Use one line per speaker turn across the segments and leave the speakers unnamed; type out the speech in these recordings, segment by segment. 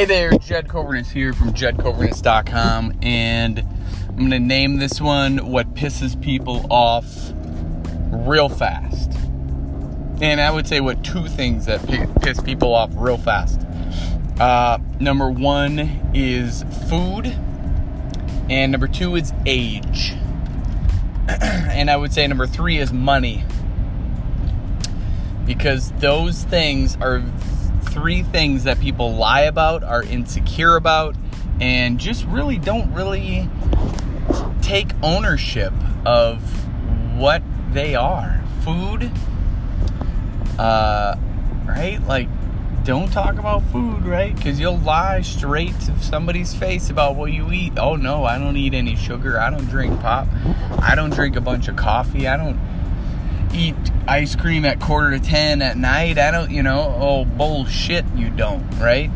Hey there, Jed Coverness here from jedcoverness.com, and I'm going to name this one What Pisses People Off Real Fast. And I would say what two things that piss people off real fast. Uh, number one is food, and number two is age. and I would say number three is money. Because those things are three things that people lie about, are insecure about, and just really don't really take ownership of what they are. Food, uh, right? Like, don't talk about food, right? Because you'll lie straight to somebody's face about what you eat. Oh no, I don't eat any sugar. I don't drink pop. I don't drink a bunch of coffee. I don't eat ice cream at quarter to ten at night. I don't, you know, oh, bullshit, you don't, right?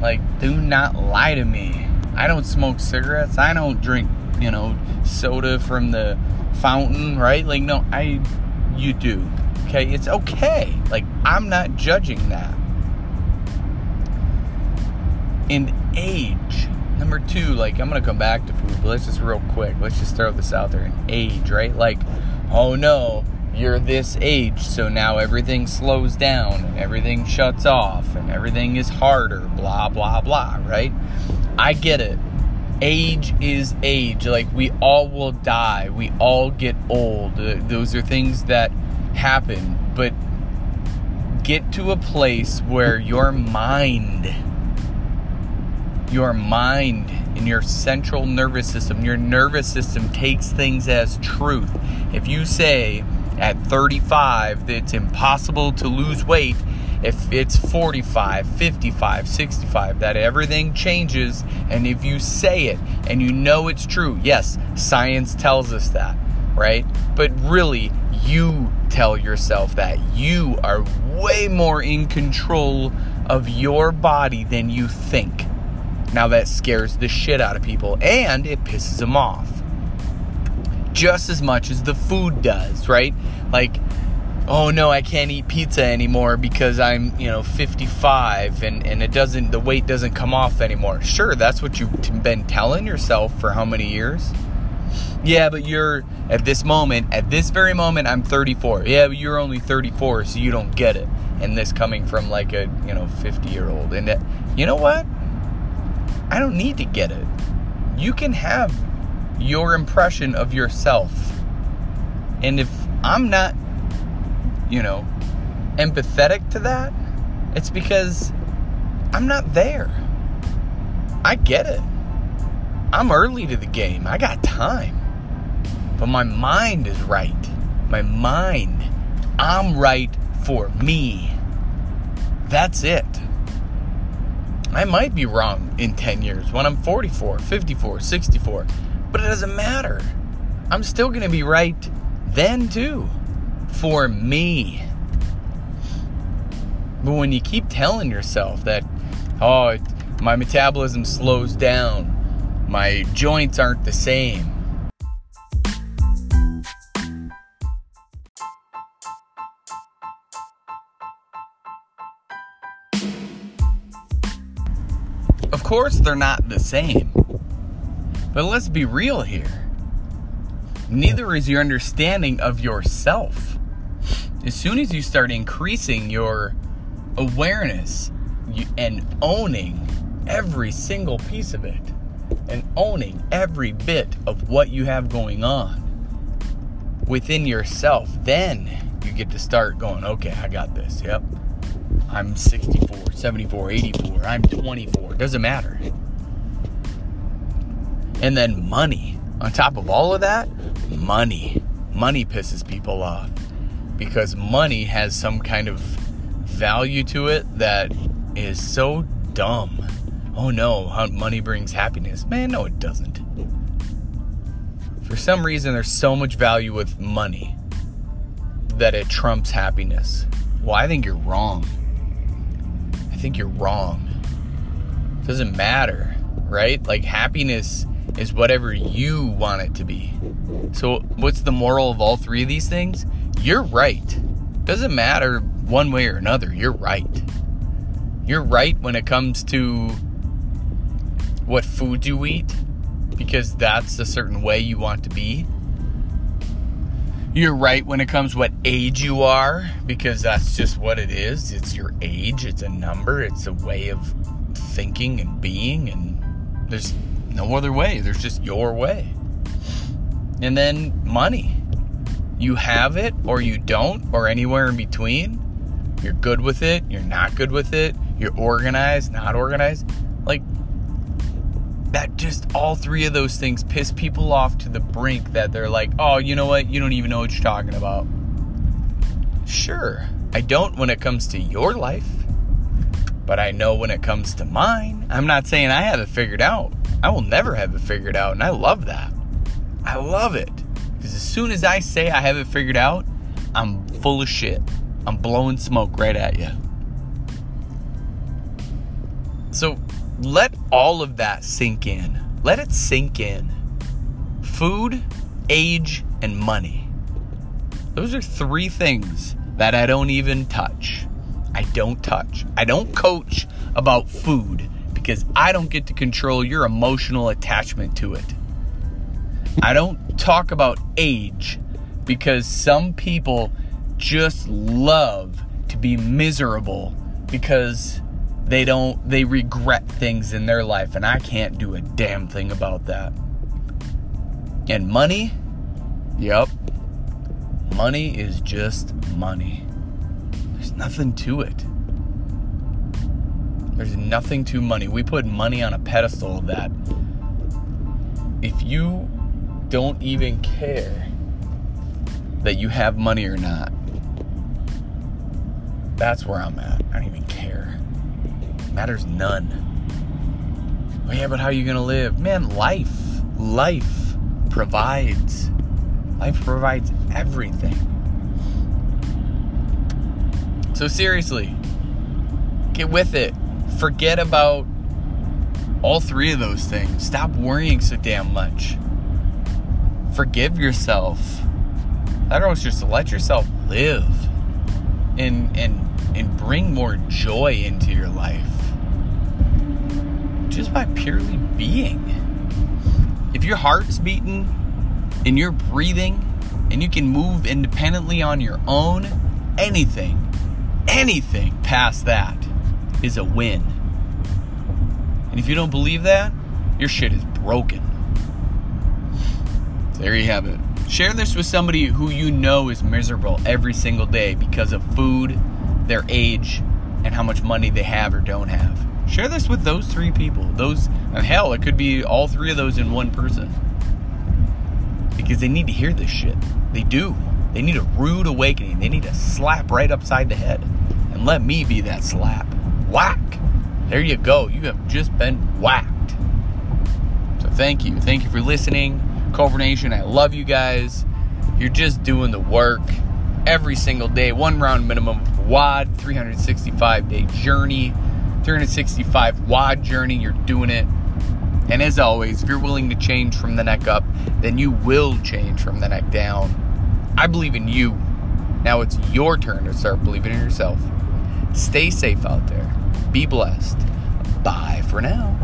Like, do not lie to me. I don't smoke cigarettes. I don't drink, you know, soda from the fountain, right? Like, no, I, you do. Okay, it's okay. Like, I'm not judging that. In age, number two, like, I'm gonna come back to food, but let's just real quick, let's just throw this out there. In age, right? Like, oh no, you're this age, so now everything slows down and everything shuts off and everything is harder, blah, blah, blah, right? I get it. Age is age. Like, we all will die, we all get old. Uh, those are things that happen, but get to a place where your mind, your mind, in your central nervous system, your nervous system takes things as truth. If you say, at 35 that it's impossible to lose weight if it's 45, 55, 65, that everything changes. And if you say it and you know it's true, yes, science tells us that, right? But really, you tell yourself that. You are way more in control of your body than you think. Now, that scares the shit out of people and it pisses them off just as much as the food does, right? Like, oh no, I can't eat pizza anymore because I'm, you know, 55 and, and it doesn't, the weight doesn't come off anymore. Sure, that's what you've been telling yourself for how many years? Yeah, but you're at this moment, at this very moment, I'm 34. Yeah, but you're only 34, so you don't get it. And this coming from like a, you know, 50 year old. And that, you know what? I don't need to get it. You can have your impression of yourself. And if I'm not, you know, empathetic to that, it's because I'm not there. I get it. I'm early to the game. I got time. But my mind is right. My mind. I'm right for me. That's it. I might be wrong in 10 years when I'm 44, 54, 64. But it doesn't matter. I'm still going to be right then, too. For me. But when you keep telling yourself that, oh, my metabolism slows down, my joints aren't the same. Of course, they're not the same. But let's be real here. Neither is your understanding of yourself. As soon as you start increasing your awareness and owning every single piece of it, and owning every bit of what you have going on within yourself, then you get to start going, okay, I got this. Yep. I'm 64, 74, 84, I'm 24. Doesn't matter. And then money. On top of all of that, money. Money pisses people off because money has some kind of value to it that is so dumb. Oh no, money brings happiness. Man, no, it doesn't. For some reason, there's so much value with money that it trumps happiness. Well, I think you're wrong. I think you're wrong. It doesn't matter, right? Like, happiness is whatever you want it to be. So, what's the moral of all three of these things? You're right. Doesn't matter one way or another, you're right. You're right when it comes to what food you eat because that's a certain way you want to be. You're right when it comes what age you are because that's just what it is. It's your age, it's a number, it's a way of thinking and being and there's no other way. There's just your way. And then money. You have it or you don't or anywhere in between. You're good with it, you're not good with it, you're organized, not organized. Like that just all three of those things piss people off to the brink that they're like, "Oh, you know what? You don't even know what you're talking about." Sure, I don't when it comes to your life, but I know when it comes to mine. I'm not saying I have it figured out. I will never have it figured out, and I love that. I love it. Because as soon as I say I have it figured out, I'm full of shit. I'm blowing smoke right at you. So let all of that sink in. Let it sink in. Food, age, and money. Those are three things that I don't even touch. I don't touch. I don't coach about food because I don't get to control your emotional attachment to it. I don't talk about age because some people just love to be miserable because they don't they regret things in their life and I can't do a damn thing about that. And money? Yep. Money is just money. There's nothing to it. There's nothing to money. We put money on a pedestal that if you don't even care that you have money or not, that's where I'm at. I don't even care. Matters none. Oh, yeah, but how are you going to live? Man, life. Life provides. Life provides everything. So, seriously, get with it forget about all three of those things. Stop worrying so damn much. Forgive yourself. I don't just let yourself live and and and bring more joy into your life. Just by purely being. If your heart's beating and you're breathing and you can move independently on your own, anything, anything past that is a win. And if you don't believe that, your shit is broken. There you have it. Share this with somebody who you know is miserable every single day because of food, their age, and how much money they have or don't have. Share this with those three people. Those, and hell, it could be all three of those in one person. Because they need to hear this shit. They do. They need a rude awakening. They need a slap right upside the head. And let me be that slap whack. There you go. You have just been whacked. So thank you. Thank you for listening. Cobra Nation, I love you guys. You're just doing the work every single day. One round minimum WOD, 365 day journey, 365 WOD journey. You're doing it. And as always, if you're willing to change from the neck up, then you will change from the neck down. I believe in you. Now it's your turn to start believing in yourself. Stay safe out there. Be blessed. Bye for now.